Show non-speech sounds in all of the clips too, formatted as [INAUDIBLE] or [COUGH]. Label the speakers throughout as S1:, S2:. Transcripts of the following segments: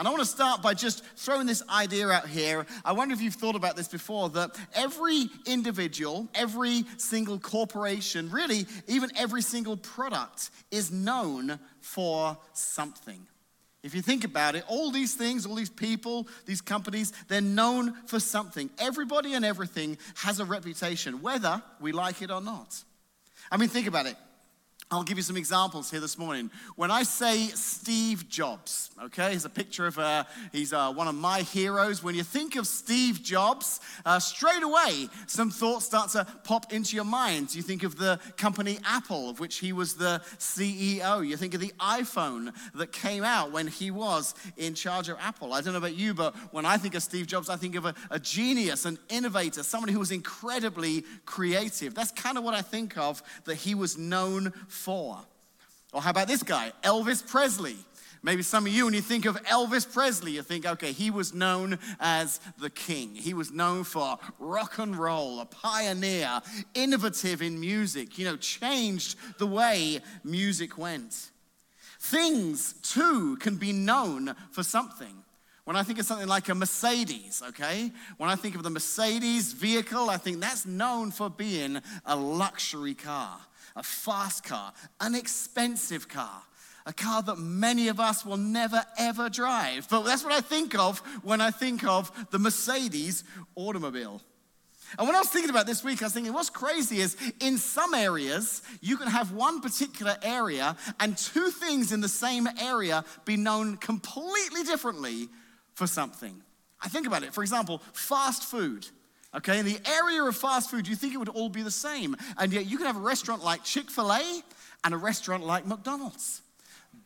S1: And I want to start by just throwing this idea out here. I wonder if you've thought about this before that every individual, every single corporation, really, even every single product is known for something. If you think about it, all these things, all these people, these companies, they're known for something. Everybody and everything has a reputation, whether we like it or not. I mean, think about it. I'll give you some examples here this morning. When I say Steve Jobs, okay, here's a picture of, uh, he's uh, one of my heroes. When you think of Steve Jobs, uh, straight away, some thoughts start to pop into your mind. You think of the company Apple, of which he was the CEO. You think of the iPhone that came out when he was in charge of Apple. I don't know about you, but when I think of Steve Jobs, I think of a, a genius, an innovator, somebody who was incredibly creative. That's kind of what I think of that he was known for. Or how about this guy, Elvis Presley? Maybe some of you, when you think of Elvis Presley, you think, okay, he was known as the king. He was known for rock and roll, a pioneer, innovative in music, you know, changed the way music went. Things, too, can be known for something. When I think of something like a Mercedes, okay? When I think of the Mercedes vehicle, I think that's known for being a luxury car a fast car, an expensive car, a car that many of us will never ever drive. But that's what I think of when I think of the Mercedes automobile. And when I was thinking about this week, I was thinking what's crazy is in some areas, you can have one particular area and two things in the same area be known completely differently for something. I think about it. For example, fast food. Okay, in the area of fast food, you think it would all be the same. And yet you can have a restaurant like Chick fil A and a restaurant like McDonald's.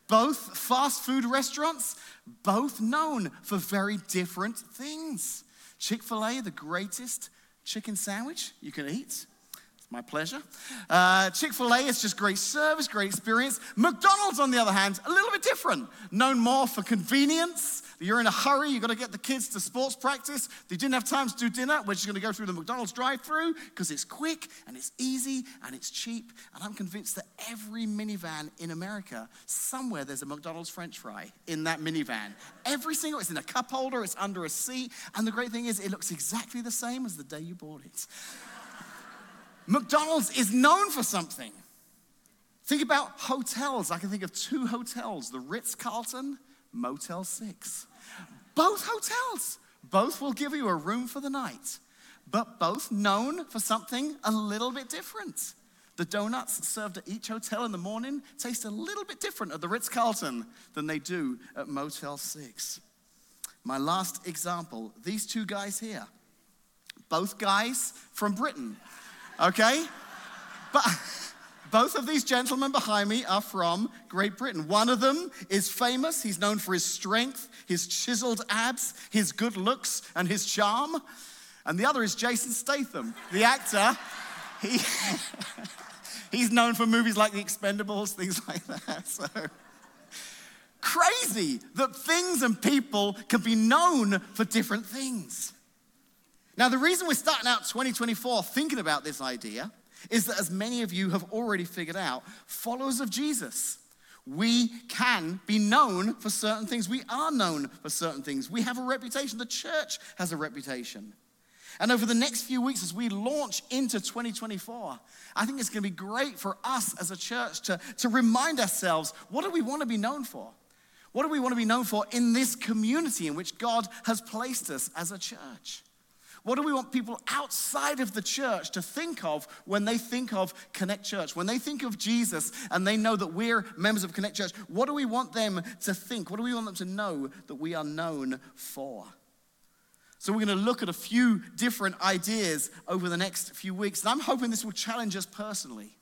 S1: Both fast food restaurants, both known for very different things. Chick fil A, the greatest chicken sandwich you can eat. My pleasure. Uh, Chick fil A is just great service, great experience. McDonald's, on the other hand, a little bit different. Known more for convenience you're in a hurry, you've got to get the kids to sports practice. They didn't have time to do dinner. We're just going to go through the McDonald's drive through because it's quick and it's easy and it's cheap. And I'm convinced that every minivan in America, somewhere there's a McDonald's french fry in that minivan. Every single, it's in a cup holder, it's under a seat. And the great thing is, it looks exactly the same as the day you bought it. McDonald's is known for something. Think about hotels. I can think of two hotels the Ritz Carlton Motel 6. Both hotels, both will give you a room for the night, but both known for something a little bit different. The donuts served at each hotel in the morning taste a little bit different at the Ritz Carlton than they do at Motel 6. My last example these two guys here, both guys from Britain, okay? But [LAUGHS] both of these gentlemen behind me are from Great Britain. One of them is famous. He's known for his strength, his chiseled abs, his good looks, and his charm. And the other is Jason Statham, the actor. He, [LAUGHS] he's known for movies like The Expendables, things like that. [LAUGHS] So crazy that things and people can be known for different things. Now, the reason we're starting out 2024 thinking about this idea is that as many of you have already figured out, followers of Jesus, we can be known for certain things. We are known for certain things. We have a reputation. The church has a reputation. And over the next few weeks, as we launch into 2024, I think it's going to be great for us as a church to, to remind ourselves what do we want to be known for? What do we want to be known for in this community in which God has placed us as a church? What do we want people outside of the church to think of when they think of Connect Church? When they think of Jesus and they know that we're members of Connect Church, what do we want them to think? What do we want them to know that we are known for? So, we're going to look at a few different ideas over the next few weeks. And I'm hoping this will challenge us personally.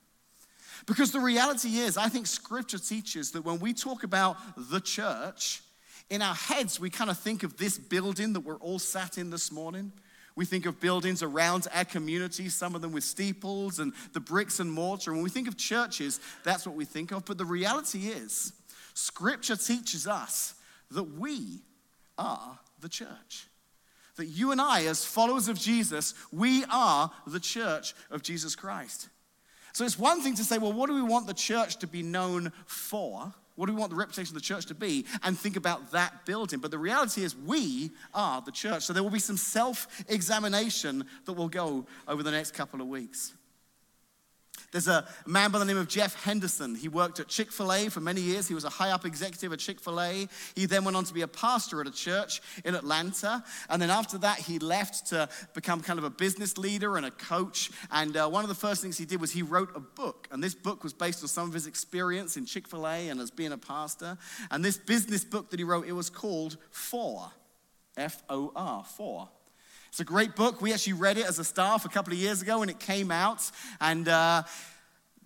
S1: Because the reality is, I think scripture teaches that when we talk about the church, in our heads, we kind of think of this building that we're all sat in this morning. We think of buildings around our community, some of them with steeples and the bricks and mortar. And when we think of churches, that's what we think of. But the reality is, Scripture teaches us that we are the church. That you and I, as followers of Jesus, we are the church of Jesus Christ. So it's one thing to say, well, what do we want the church to be known for? What do we want the reputation of the church to be? And think about that building. But the reality is, we are the church. So there will be some self examination that will go over the next couple of weeks. There's a man by the name of Jeff Henderson. He worked at Chick fil A for many years. He was a high up executive at Chick fil A. He then went on to be a pastor at a church in Atlanta. And then after that, he left to become kind of a business leader and a coach. And uh, one of the first things he did was he wrote a book. And this book was based on some of his experience in Chick fil A and as being a pastor. And this business book that he wrote, it was called For. F O R, For. It's a great book. We actually read it as a staff a couple of years ago when it came out. And uh,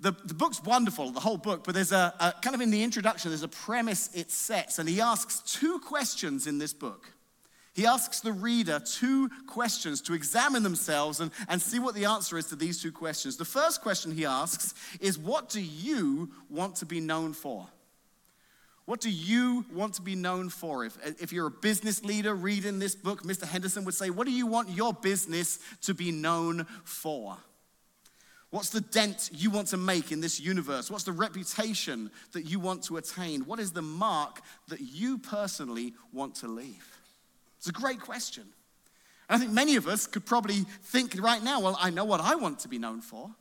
S1: the, the book's wonderful, the whole book, but there's a, a kind of in the introduction, there's a premise it sets. And he asks two questions in this book. He asks the reader two questions to examine themselves and, and see what the answer is to these two questions. The first question he asks is What do you want to be known for? What do you want to be known for? If, if you're a business leader reading this book, Mr. Henderson would say, What do you want your business to be known for? What's the dent you want to make in this universe? What's the reputation that you want to attain? What is the mark that you personally want to leave? It's a great question. And I think many of us could probably think right now, well, I know what I want to be known for.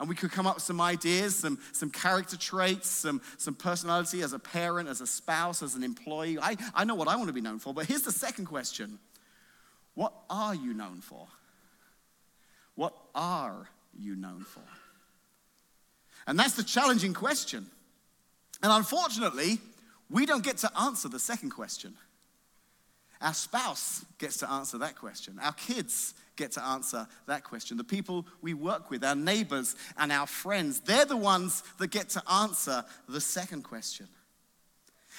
S1: And we could come up with some ideas, some, some character traits, some, some personality as a parent, as a spouse, as an employee. I, I know what I want to be known for. But here's the second question What are you known for? What are you known for? And that's the challenging question. And unfortunately, we don't get to answer the second question. Our spouse gets to answer that question. Our kids get to answer that question. The people we work with, our neighbors and our friends, they're the ones that get to answer the second question.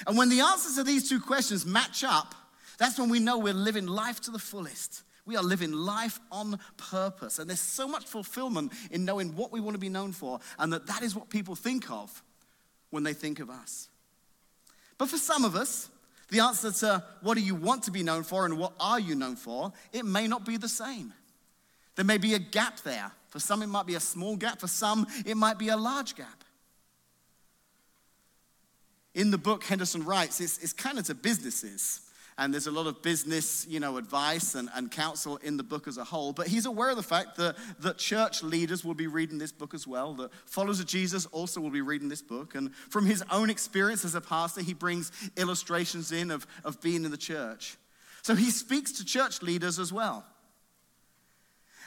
S1: And when the answers to these two questions match up, that's when we know we're living life to the fullest. We are living life on purpose. And there's so much fulfillment in knowing what we want to be known for, and that that is what people think of when they think of us. But for some of us, the answer to what do you want to be known for and what are you known for, it may not be the same. There may be a gap there. For some, it might be a small gap. For some, it might be a large gap. In the book, Henderson writes, it's, it's kind of to businesses. And there's a lot of business, you know, advice and, and counsel in the book as a whole. But he's aware of the fact that, that church leaders will be reading this book as well, that followers of Jesus also will be reading this book. And from his own experience as a pastor, he brings illustrations in of, of being in the church. So he speaks to church leaders as well.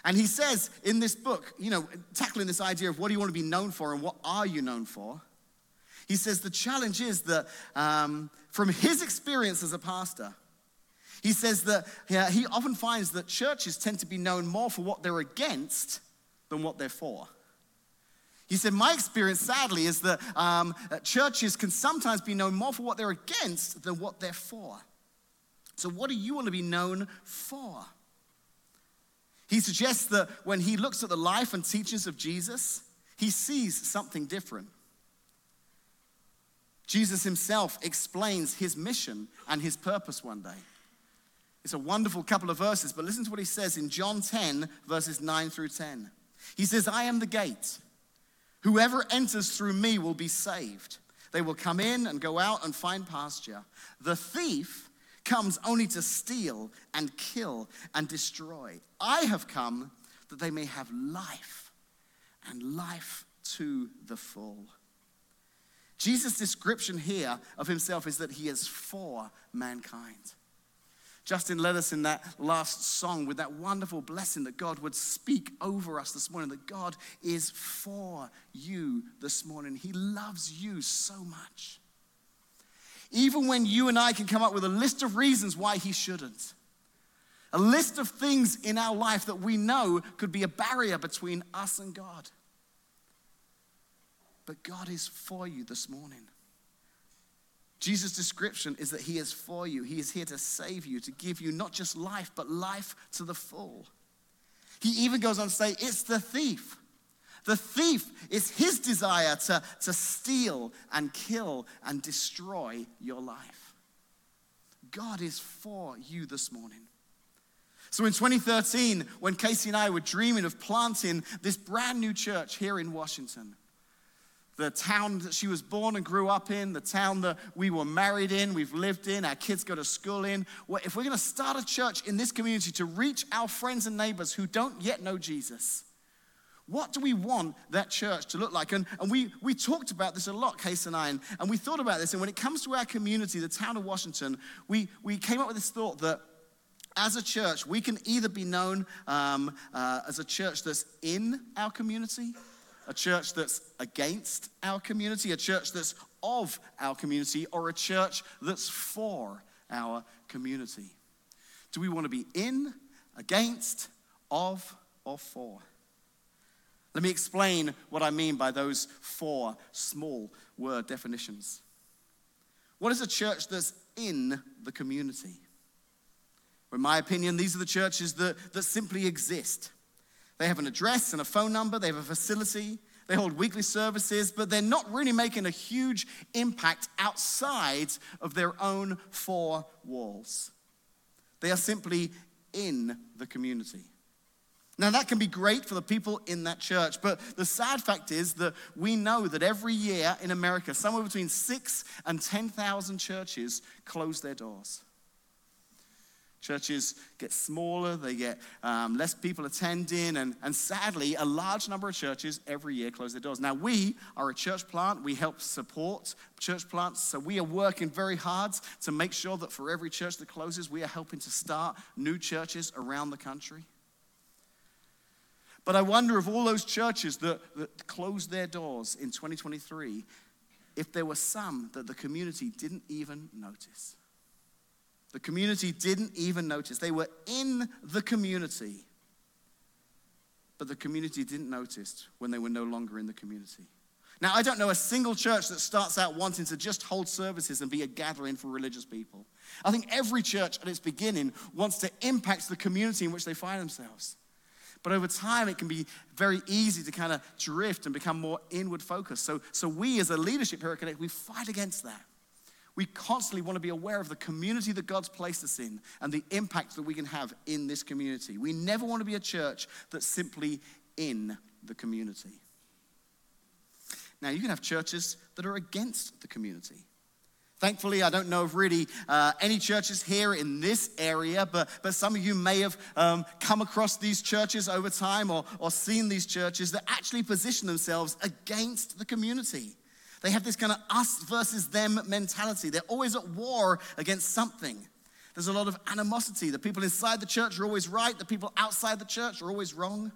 S1: And he says in this book, you know, tackling this idea of what do you want to be known for and what are you known for? He says the challenge is that um, from his experience as a pastor, he says that yeah, he often finds that churches tend to be known more for what they're against than what they're for. He said, My experience, sadly, is that um, churches can sometimes be known more for what they're against than what they're for. So, what do you want to be known for? He suggests that when he looks at the life and teachings of Jesus, he sees something different. Jesus himself explains his mission and his purpose one day. It's a wonderful couple of verses, but listen to what he says in John 10, verses 9 through 10. He says, I am the gate. Whoever enters through me will be saved. They will come in and go out and find pasture. The thief comes only to steal and kill and destroy. I have come that they may have life and life to the full. Jesus' description here of himself is that he is for mankind. Justin led us in that last song with that wonderful blessing that God would speak over us this morning, that God is for you this morning. He loves you so much. Even when you and I can come up with a list of reasons why He shouldn't, a list of things in our life that we know could be a barrier between us and God. But God is for you this morning. Jesus' description is that He is for you. He is here to save you, to give you not just life, but life to the full. He even goes on to say, It's the thief. The thief is his desire to, to steal and kill and destroy your life. God is for you this morning. So in 2013, when Casey and I were dreaming of planting this brand new church here in Washington, the town that she was born and grew up in, the town that we were married in, we've lived in, our kids go to school in. Well, if we're going to start a church in this community to reach our friends and neighbors who don't yet know Jesus, what do we want that church to look like? And, and we, we talked about this a lot, Case and I, and, and we thought about this. And when it comes to our community, the town of Washington, we, we came up with this thought that as a church, we can either be known um, uh, as a church that's in our community a church that's against our community, a church that's of our community, or a church that's for our community? Do we want to be in, against, of, or for? Let me explain what I mean by those four small word definitions. What is a church that's in the community? In my opinion, these are the churches that, that simply exist. They have an address and a phone number, they have a facility, they hold weekly services, but they're not really making a huge impact outside of their own four walls. They are simply in the community. Now, that can be great for the people in that church, but the sad fact is that we know that every year in America, somewhere between six and 10,000 churches close their doors. Churches get smaller, they get um, less people attending, and, and sadly, a large number of churches every year close their doors. Now, we are a church plant. We help support church plants, so we are working very hard to make sure that for every church that closes, we are helping to start new churches around the country. But I wonder if all those churches that, that closed their doors in 2023, if there were some that the community didn't even notice. The community didn't even notice. They were in the community, but the community didn't notice when they were no longer in the community. Now, I don't know a single church that starts out wanting to just hold services and be a gathering for religious people. I think every church at its beginning wants to impact the community in which they find themselves. But over time, it can be very easy to kind of drift and become more inward focused. So, so we as a leadership here at Connect, we fight against that. We constantly want to be aware of the community that God's placed us in and the impact that we can have in this community. We never want to be a church that's simply in the community. Now, you can have churches that are against the community. Thankfully, I don't know of really uh, any churches here in this area, but, but some of you may have um, come across these churches over time or, or seen these churches that actually position themselves against the community. They have this kind of us versus them mentality. They're always at war against something. There's a lot of animosity. The people inside the church are always right, the people outside the church are always wrong.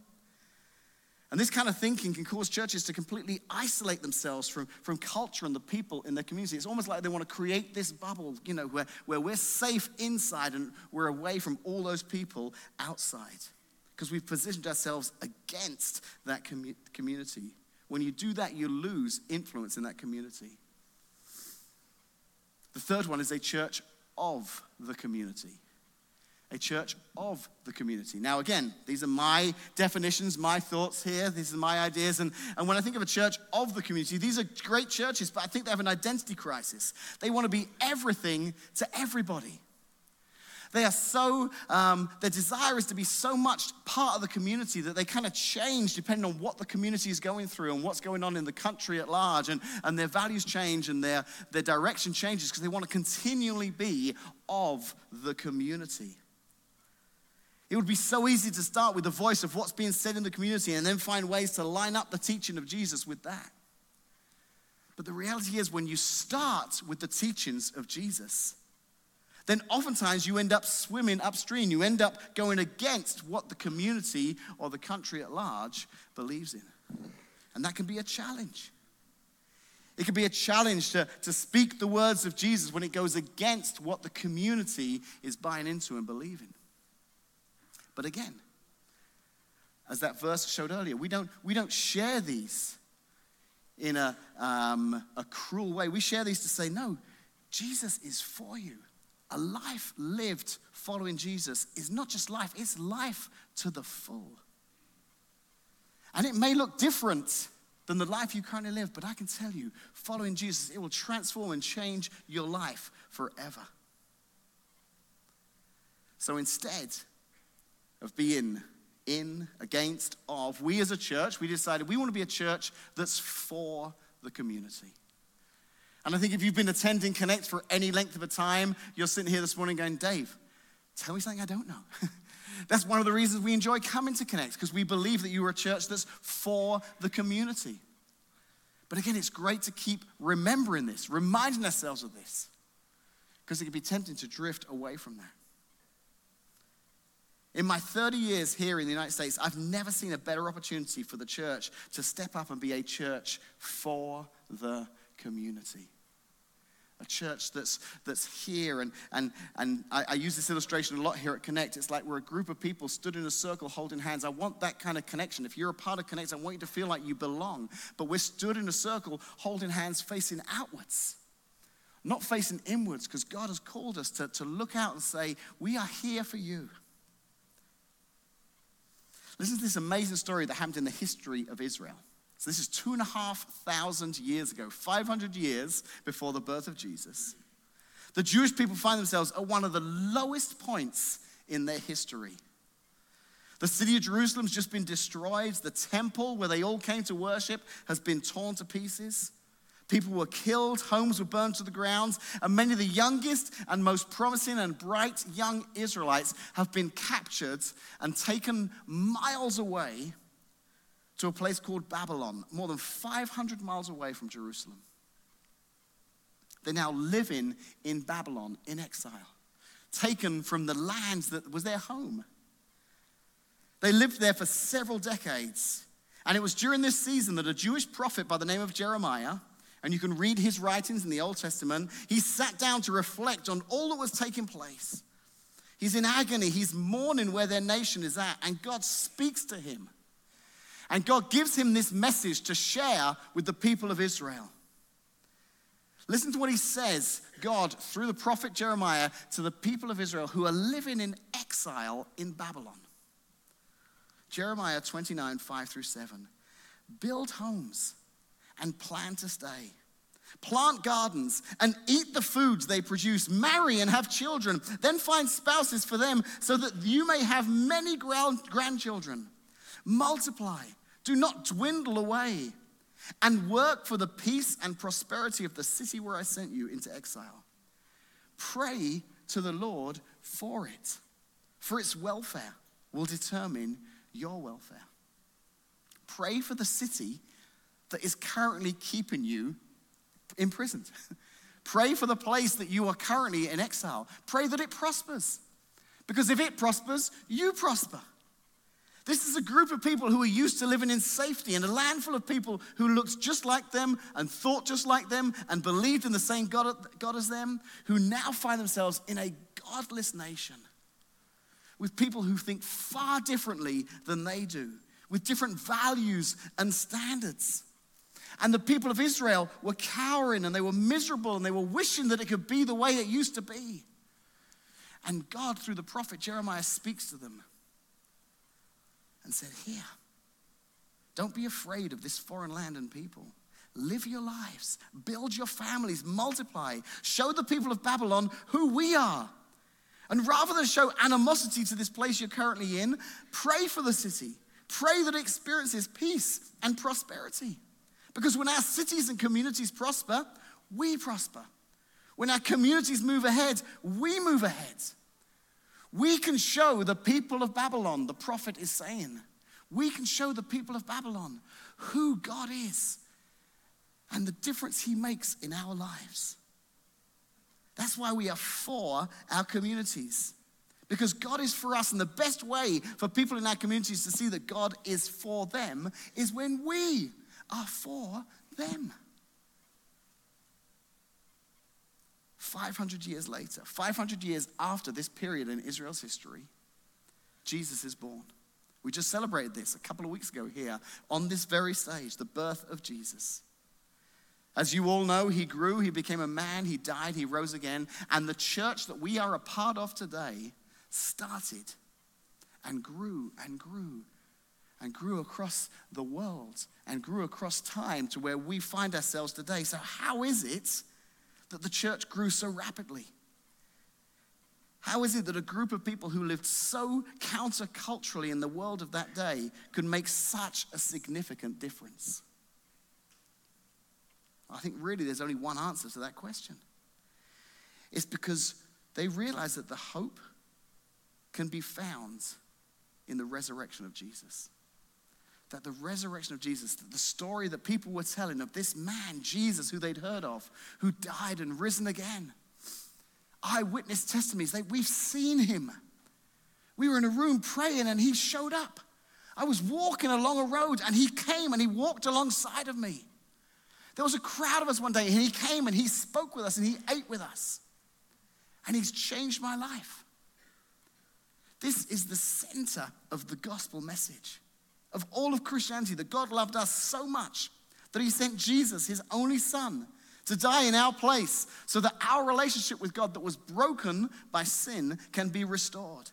S1: And this kind of thinking can cause churches to completely isolate themselves from, from culture and the people in their community. It's almost like they want to create this bubble, you know, where, where we're safe inside and we're away from all those people outside. Because we've positioned ourselves against that commu- community. When you do that, you lose influence in that community. The third one is a church of the community. A church of the community. Now, again, these are my definitions, my thoughts here. These are my ideas. And, and when I think of a church of the community, these are great churches, but I think they have an identity crisis. They want to be everything to everybody. They are so, um, their desire is to be so much part of the community that they kind of change depending on what the community is going through and what's going on in the country at large. And, and their values change and their, their direction changes because they want to continually be of the community. It would be so easy to start with the voice of what's being said in the community and then find ways to line up the teaching of Jesus with that. But the reality is, when you start with the teachings of Jesus, then oftentimes you end up swimming upstream. You end up going against what the community or the country at large believes in. And that can be a challenge. It can be a challenge to, to speak the words of Jesus when it goes against what the community is buying into and believing. But again, as that verse showed earlier, we don't, we don't share these in a, um, a cruel way. We share these to say, no, Jesus is for you. A life lived following Jesus is not just life, it's life to the full. And it may look different than the life you currently live, but I can tell you, following Jesus, it will transform and change your life forever. So instead of being in, against, of, we as a church, we decided we want to be a church that's for the community. And I think if you've been attending Connect for any length of a time, you're sitting here this morning going, Dave, tell me something I don't know. [LAUGHS] that's one of the reasons we enjoy coming to Connect, because we believe that you are a church that's for the community. But again, it's great to keep remembering this, reminding ourselves of this, because it can be tempting to drift away from that. In my 30 years here in the United States, I've never seen a better opportunity for the church to step up and be a church for the community. A church that's, that's here, and, and, and I, I, use this illustration a lot here at Connect. It's like we're a group of people stood in a circle holding hands. I want that kind of connection. If you're a part of Connect, I want you to feel like you belong. But we're stood in a circle holding hands facing outwards, not facing inwards, because God has called us to, to look out and say, We are here for you. Listen to this amazing story that happened in the history of Israel. So, this is two and a half thousand years ago, 500 years before the birth of Jesus. The Jewish people find themselves at one of the lowest points in their history. The city of Jerusalem's just been destroyed. The temple where they all came to worship has been torn to pieces. People were killed, homes were burned to the ground, and many of the youngest and most promising and bright young Israelites have been captured and taken miles away to a place called Babylon, more than 500 miles away from Jerusalem. They're now living in Babylon in exile, taken from the land that was their home. They lived there for several decades. And it was during this season that a Jewish prophet by the name of Jeremiah and you can read his writings in the Old Testament, he sat down to reflect on all that was taking place. He's in agony, he's mourning where their nation is at, and God speaks to him. And God gives him this message to share with the people of Israel. Listen to what he says, God, through the prophet Jeremiah, to the people of Israel who are living in exile in Babylon. Jeremiah 29, 5 through 7. Build homes and plan to stay. Plant gardens and eat the foods they produce. Marry and have children. Then find spouses for them so that you may have many grandchildren. Multiply. Do not dwindle away. And work for the peace and prosperity of the city where I sent you into exile. Pray to the Lord for it, for its welfare will determine your welfare. Pray for the city that is currently keeping you imprisoned. [LAUGHS] Pray for the place that you are currently in exile. Pray that it prospers. Because if it prospers, you prosper. This is a group of people who are used to living in safety and a land full of people who looked just like them and thought just like them and believed in the same God, God as them, who now find themselves in a godless nation with people who think far differently than they do, with different values and standards. And the people of Israel were cowering and they were miserable and they were wishing that it could be the way it used to be. And God, through the prophet Jeremiah, speaks to them and said, Here, don't be afraid of this foreign land and people. Live your lives, build your families, multiply, show the people of Babylon who we are. And rather than show animosity to this place you're currently in, pray for the city. Pray that it experiences peace and prosperity. Because when our cities and communities prosper, we prosper. When our communities move ahead, we move ahead. We can show the people of Babylon, the prophet is saying, we can show the people of Babylon who God is and the difference he makes in our lives. That's why we are for our communities. Because God is for us, and the best way for people in our communities to see that God is for them is when we are for them. 500 years later, 500 years after this period in Israel's history, Jesus is born. We just celebrated this a couple of weeks ago here on this very stage, the birth of Jesus. As you all know, he grew, he became a man, he died, he rose again, and the church that we are a part of today started and grew and grew and grew across the world and grew across time to where we find ourselves today. So, how is it that the church grew so rapidly? How is it that a group of people who lived so counterculturally in the world of that day could make such a significant difference? I think really there's only one answer to that question. It's because they realize that the hope can be found in the resurrection of Jesus. That the resurrection of Jesus, the story that people were telling of this man, Jesus, who they'd heard of, who died and risen again. Eyewitness testimonies, they, we've seen him. We were in a room praying and he showed up. I was walking along a road and he came and he walked alongside of me. There was a crowd of us one day and he came and he spoke with us and he ate with us. And he's changed my life. This is the center of the gospel message of all of Christianity that God loved us so much that he sent Jesus, his only son, to die in our place so that our relationship with God that was broken by sin can be restored.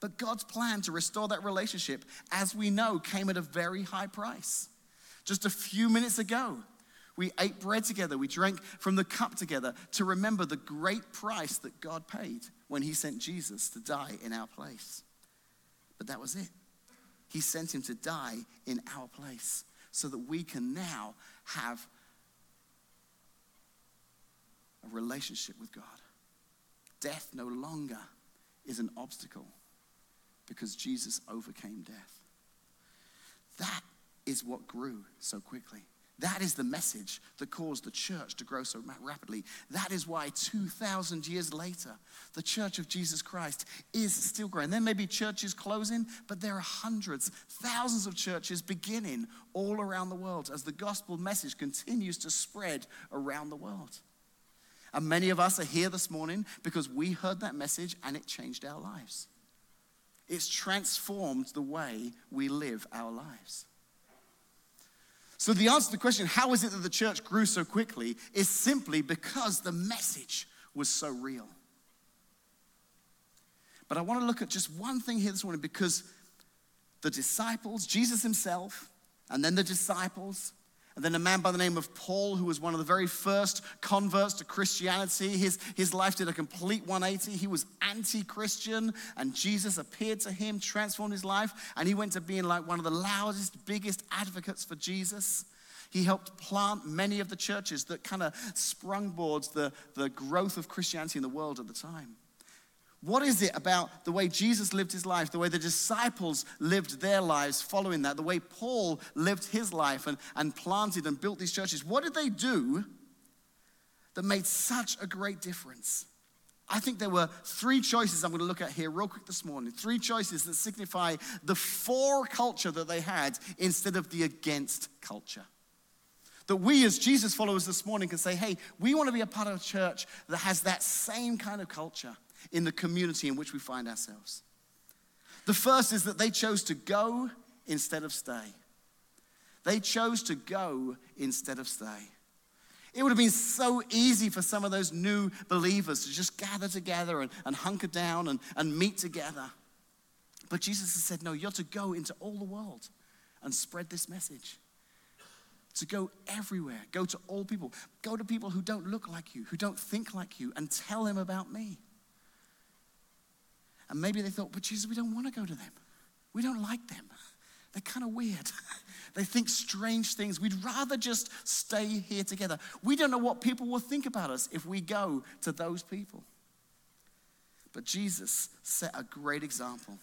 S1: But God's plan to restore that relationship, as we know, came at a very high price. Just a few minutes ago, we ate bread together, we drank from the cup together to remember the great price that God paid when He sent Jesus to die in our place. But that was it. He sent Him to die in our place so that we can now have a relationship with God. Death no longer is an obstacle because Jesus overcame death. That is what grew so quickly. That is the message that caused the church to grow so rapidly. That is why 2,000 years later, the church of Jesus Christ is still growing. There may be churches closing, but there are hundreds, thousands of churches beginning all around the world as the gospel message continues to spread around the world. And many of us are here this morning because we heard that message and it changed our lives. It's transformed the way we live our lives. So, the answer to the question, how is it that the church grew so quickly, is simply because the message was so real. But I want to look at just one thing here this morning because the disciples, Jesus himself, and then the disciples, and then a man by the name of Paul, who was one of the very first converts to Christianity. His, his life did a complete 180. He was anti Christian, and Jesus appeared to him, transformed his life, and he went to being like one of the loudest, biggest advocates for Jesus. He helped plant many of the churches that kind of sprung boards the, the growth of Christianity in the world at the time. What is it about the way Jesus lived his life, the way the disciples lived their lives following that, the way Paul lived his life and, and planted and built these churches? What did they do that made such a great difference? I think there were three choices I'm going to look at here real quick this morning. Three choices that signify the for culture that they had instead of the against culture. That we, as Jesus followers this morning, can say, hey, we want to be a part of a church that has that same kind of culture in the community in which we find ourselves. The first is that they chose to go instead of stay. They chose to go instead of stay. It would have been so easy for some of those new believers to just gather together and, and hunker down and, and meet together. But Jesus has said, No, you're to go into all the world and spread this message. To go everywhere, go to all people, go to people who don't look like you, who don't think like you, and tell them about me. And maybe they thought, but Jesus, we don't want to go to them. We don't like them. They're kind of weird. [LAUGHS] they think strange things. We'd rather just stay here together. We don't know what people will think about us if we go to those people. But Jesus set a great example.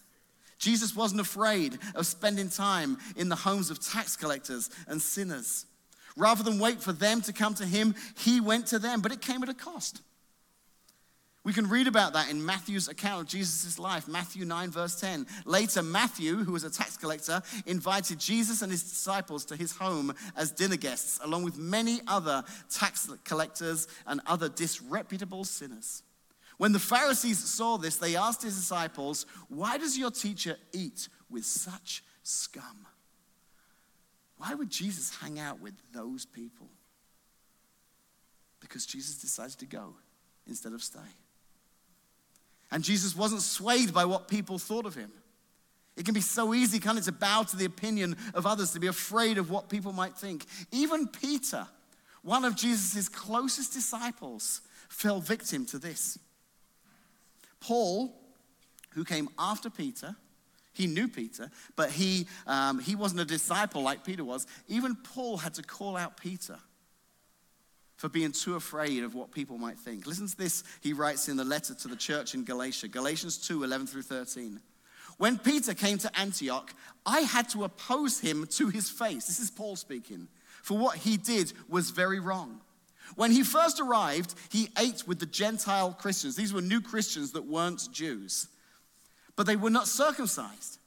S1: Jesus wasn't afraid of spending time in the homes of tax collectors and sinners. Rather than wait for them to come to him, he went to them, but it came at a cost. We can read about that in Matthew's account of Jesus' life, Matthew 9, verse 10. Later, Matthew, who was a tax collector, invited Jesus and his disciples to his home as dinner guests, along with many other tax collectors and other disreputable sinners. When the Pharisees saw this, they asked his disciples, Why does your teacher eat with such scum? Why would Jesus hang out with those people? Because Jesus decided to go instead of stay. And Jesus wasn't swayed by what people thought of him. It can be so easy, kind of, to bow to the opinion of others, to be afraid of what people might think. Even Peter, one of Jesus' closest disciples, fell victim to this. Paul, who came after Peter, He knew Peter, but he, um, he wasn't a disciple like Peter was. Even Paul had to call out Peter for being too afraid of what people might think. Listen to this, he writes in the letter to the church in Galatia, Galatians 2 11 through 13. When Peter came to Antioch, I had to oppose him to his face. This is Paul speaking. For what he did was very wrong. When he first arrived, he ate with the Gentile Christians. These were new Christians that weren't Jews, but they were not circumcised.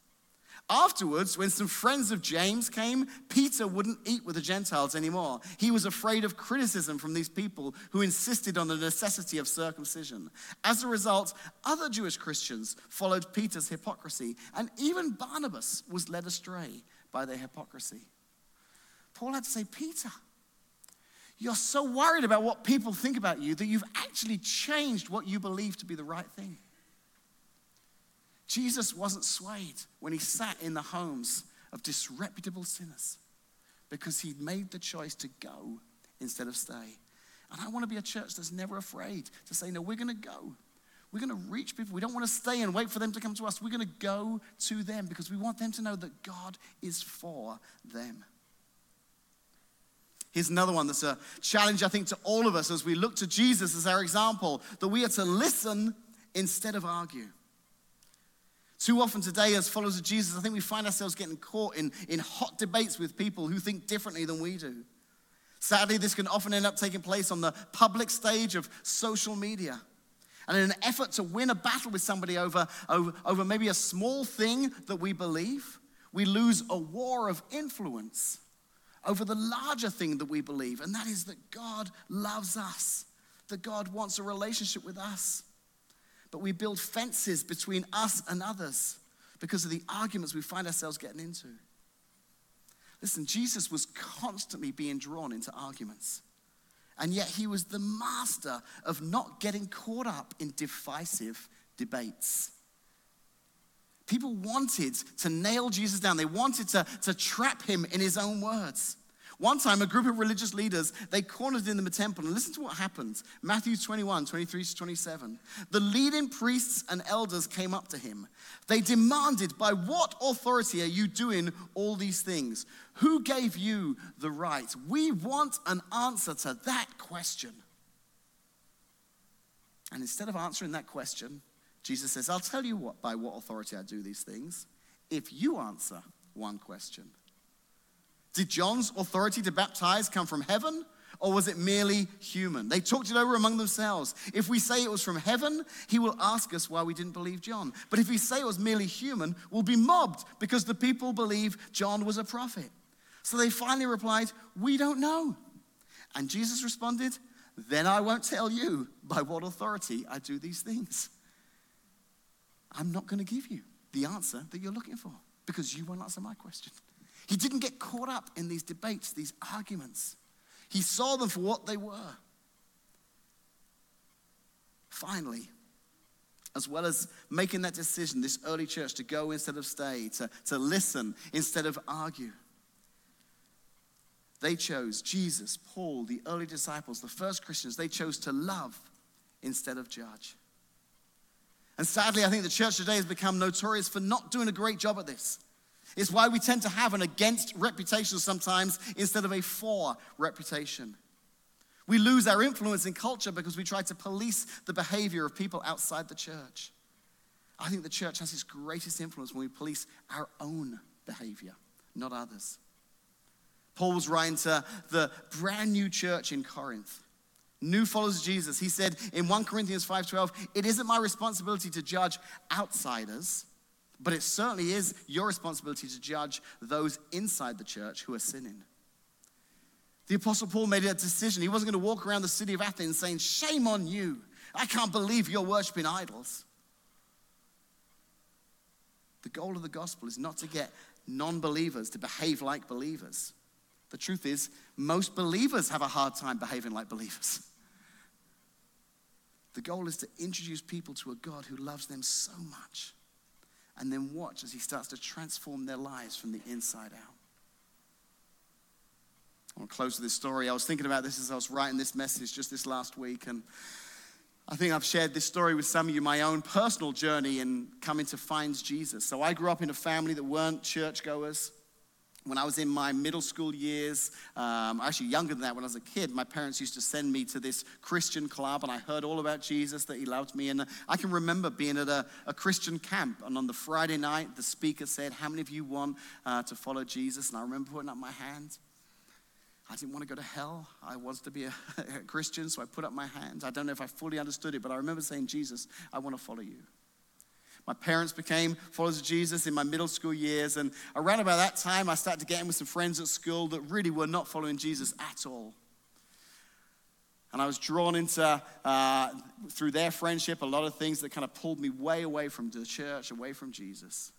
S1: Afterwards, when some friends of James came, Peter wouldn't eat with the Gentiles anymore. He was afraid of criticism from these people who insisted on the necessity of circumcision. As a result, other Jewish Christians followed Peter's hypocrisy, and even Barnabas was led astray by their hypocrisy. Paul had to say, Peter, you're so worried about what people think about you that you've actually changed what you believe to be the right thing. Jesus wasn't swayed when he sat in the homes of disreputable sinners because he'd made the choice to go instead of stay. And I want to be a church that's never afraid to say, no, we're going to go. We're going to reach people. We don't want to stay and wait for them to come to us. We're going to go to them because we want them to know that God is for them. Here's another one that's a challenge, I think, to all of us as we look to Jesus as our example that we are to listen instead of argue. Too often today, as followers of Jesus, I think we find ourselves getting caught in, in hot debates with people who think differently than we do. Sadly, this can often end up taking place on the public stage of social media. And in an effort to win a battle with somebody over, over, over maybe a small thing that we believe, we lose a war of influence over the larger thing that we believe, and that is that God loves us, that God wants a relationship with us. But we build fences between us and others because of the arguments we find ourselves getting into. Listen, Jesus was constantly being drawn into arguments. And yet he was the master of not getting caught up in divisive debates. People wanted to nail Jesus down. They wanted to, to trap him in his own words. One time, a group of religious leaders, they cornered him in the temple. And listen to what happened. Matthew 21, 23 to 27. The leading priests and elders came up to him. They demanded, By what authority are you doing all these things? Who gave you the right? We want an answer to that question. And instead of answering that question, Jesus says, I'll tell you what, by what authority I do these things, if you answer one question. Did John's authority to baptize come from heaven or was it merely human? They talked it over among themselves. If we say it was from heaven, he will ask us why we didn't believe John. But if we say it was merely human, we'll be mobbed because the people believe John was a prophet. So they finally replied, We don't know. And Jesus responded, Then I won't tell you by what authority I do these things. I'm not going to give you the answer that you're looking for because you won't answer my question. He didn't get caught up in these debates, these arguments. He saw them for what they were. Finally, as well as making that decision, this early church to go instead of stay, to, to listen instead of argue, they chose Jesus, Paul, the early disciples, the first Christians, they chose to love instead of judge. And sadly, I think the church today has become notorious for not doing a great job at this. It's why we tend to have an against reputation sometimes instead of a for reputation. We lose our influence in culture because we try to police the behavior of people outside the church. I think the church has its greatest influence when we police our own behavior, not others. Paul was writing to the brand new church in Corinth new followers of Jesus. He said in 1 Corinthians 5:12, "It isn't my responsibility to judge outsiders, but it certainly is your responsibility to judge those inside the church who are sinning." The apostle Paul made a decision. He wasn't going to walk around the city of Athens saying, "Shame on you. I can't believe you're worshiping idols." The goal of the gospel is not to get non-believers to behave like believers. The truth is, most believers have a hard time behaving like believers. The goal is to introduce people to a God who loves them so much and then watch as he starts to transform their lives from the inside out. I want to close with this story. I was thinking about this as I was writing this message just this last week, and I think I've shared this story with some of you, my own personal journey in coming to find Jesus. So I grew up in a family that weren't churchgoers. When I was in my middle school years, um, actually younger than that, when I was a kid, my parents used to send me to this Christian club, and I heard all about Jesus, that He loved me. And I can remember being at a, a Christian camp, and on the Friday night, the speaker said, How many of you want uh, to follow Jesus? And I remember putting up my hand. I didn't want to go to hell. I wanted to be a, [LAUGHS] a Christian, so I put up my hand. I don't know if I fully understood it, but I remember saying, Jesus, I want to follow you. My parents became followers of Jesus in my middle school years, and around about that time, I started to get in with some friends at school that really were not following Jesus at all. And I was drawn into, uh, through their friendship, a lot of things that kind of pulled me way away from the church, away from Jesus.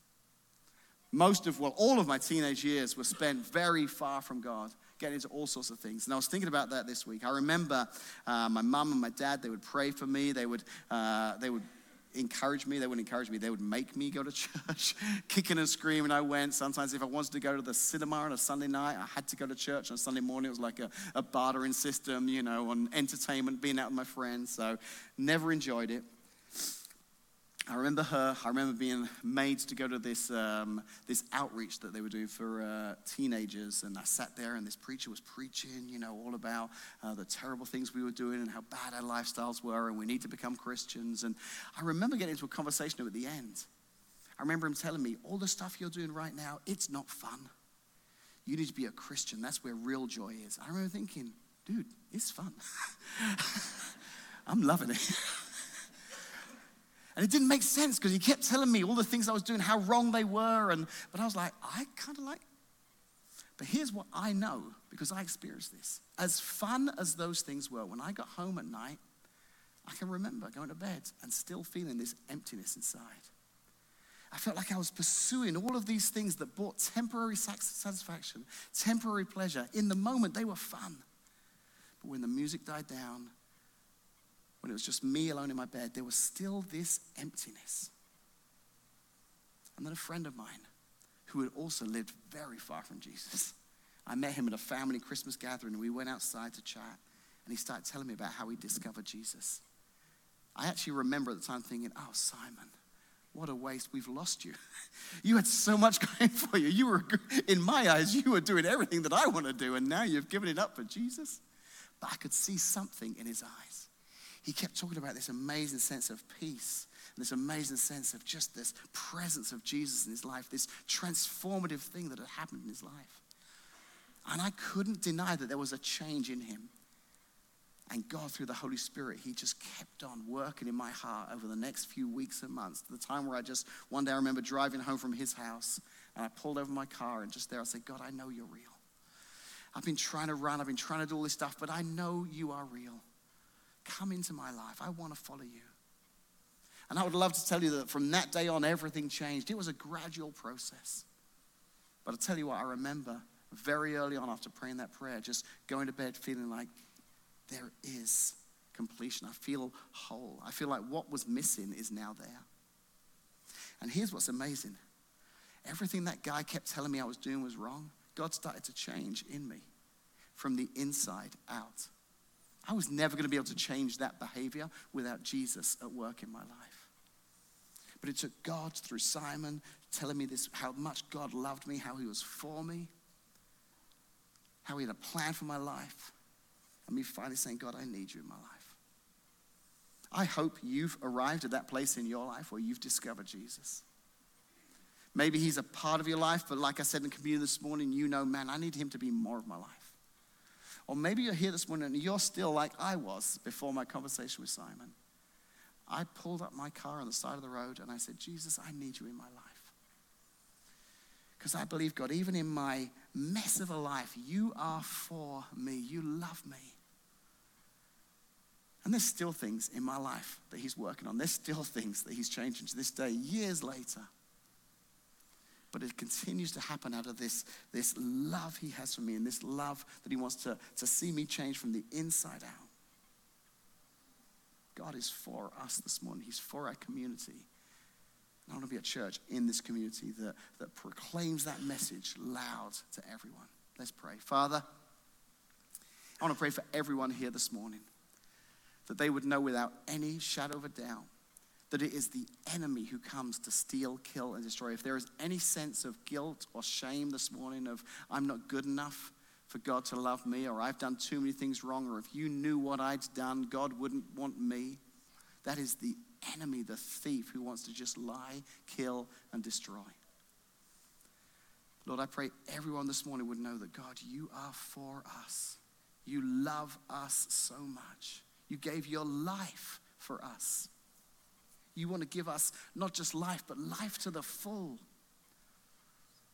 S1: Most of, well, all of my teenage years were spent very far from God, getting into all sorts of things. And I was thinking about that this week. I remember uh, my mum and my dad, they would pray for me, they would, uh, they would encourage me. They wouldn't encourage me. They would make me go to [LAUGHS] church, kicking and screaming. I went. Sometimes, if I wanted to go to the cinema on a Sunday night, I had to go to church on a Sunday morning. It was like a, a bartering system, you know, on entertainment, being out with my friends. So, never enjoyed it. I remember her. I remember being made to go to this, um, this outreach that they were doing for uh, teenagers. And I sat there, and this preacher was preaching, you know, all about uh, the terrible things we were doing and how bad our lifestyles were, and we need to become Christians. And I remember getting into a conversation at the end. I remember him telling me, All the stuff you're doing right now, it's not fun. You need to be a Christian. That's where real joy is. I remember thinking, Dude, it's fun. [LAUGHS] I'm loving it. [LAUGHS] And it didn't make sense because he kept telling me all the things I was doing, how wrong they were. And, but I was like, I kind of like. But here's what I know because I experienced this. As fun as those things were, when I got home at night, I can remember going to bed and still feeling this emptiness inside. I felt like I was pursuing all of these things that brought temporary satisfaction, temporary pleasure. In the moment, they were fun. But when the music died down, when it was just me alone in my bed, there was still this emptiness. And then a friend of mine who had also lived very far from Jesus. I met him at a family Christmas gathering, and we went outside to chat, and he started telling me about how he discovered Jesus. I actually remember at the time thinking, oh, Simon, what a waste. We've lost you. [LAUGHS] You had so much going for you. You were, in my eyes, you were doing everything that I want to do, and now you've given it up for Jesus. But I could see something in his eyes he kept talking about this amazing sense of peace and this amazing sense of just this presence of Jesus in his life, this transformative thing that had happened in his life. And I couldn't deny that there was a change in him. And God, through the Holy Spirit, He just kept on working in my heart over the next few weeks and months to the time where I just, one day I remember driving home from His house and I pulled over my car and just there I said, God, I know you're real. I've been trying to run, I've been trying to do all this stuff, but I know you are real. Come into my life. I want to follow you. And I would love to tell you that from that day on, everything changed. It was a gradual process. But I'll tell you what, I remember very early on after praying that prayer, just going to bed feeling like there is completion. I feel whole. I feel like what was missing is now there. And here's what's amazing everything that guy kept telling me I was doing was wrong. God started to change in me from the inside out. I was never going to be able to change that behavior without Jesus at work in my life. But it took God through Simon telling me this how much God loved me, how he was for me, how he had a plan for my life, and me finally saying, God, I need you in my life. I hope you've arrived at that place in your life where you've discovered Jesus. Maybe he's a part of your life, but like I said in communion this morning, you know, man, I need him to be more of my life. Or maybe you're here this morning and you're still like I was before my conversation with Simon. I pulled up my car on the side of the road and I said, Jesus, I need you in my life. Because I believe, God, even in my mess of a life, you are for me. You love me. And there's still things in my life that He's working on. There's still things that He's changing to this day, years later. But it continues to happen out of this, this love he has for me and this love that he wants to, to see me change from the inside out. God is for us this morning. He's for our community. I want to be a church in this community that, that proclaims that message loud to everyone. Let's pray. Father, I want to pray for everyone here this morning that they would know without any shadow of a doubt that it is the enemy who comes to steal, kill, and destroy. If there is any sense of guilt or shame this morning of I'm not good enough for God to love me, or I've done too many things wrong, or if you knew what I'd done, God wouldn't want me, that is the enemy, the thief who wants to just lie, kill, and destroy. Lord, I pray everyone this morning would know that God, you are for us. You love us so much. You gave your life for us. You want to give us not just life, but life to the full.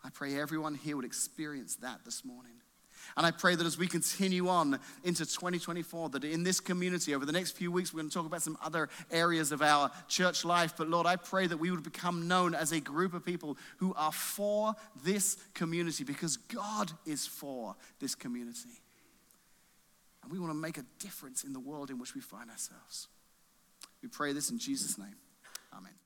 S1: I pray everyone here would experience that this morning. And I pray that as we continue on into 2024, that in this community, over the next few weeks, we're going to talk about some other areas of our church life. But Lord, I pray that we would become known as a group of people who are for this community because God is for this community. And we want to make a difference in the world in which we find ourselves. We pray this in Jesus' name. Amen.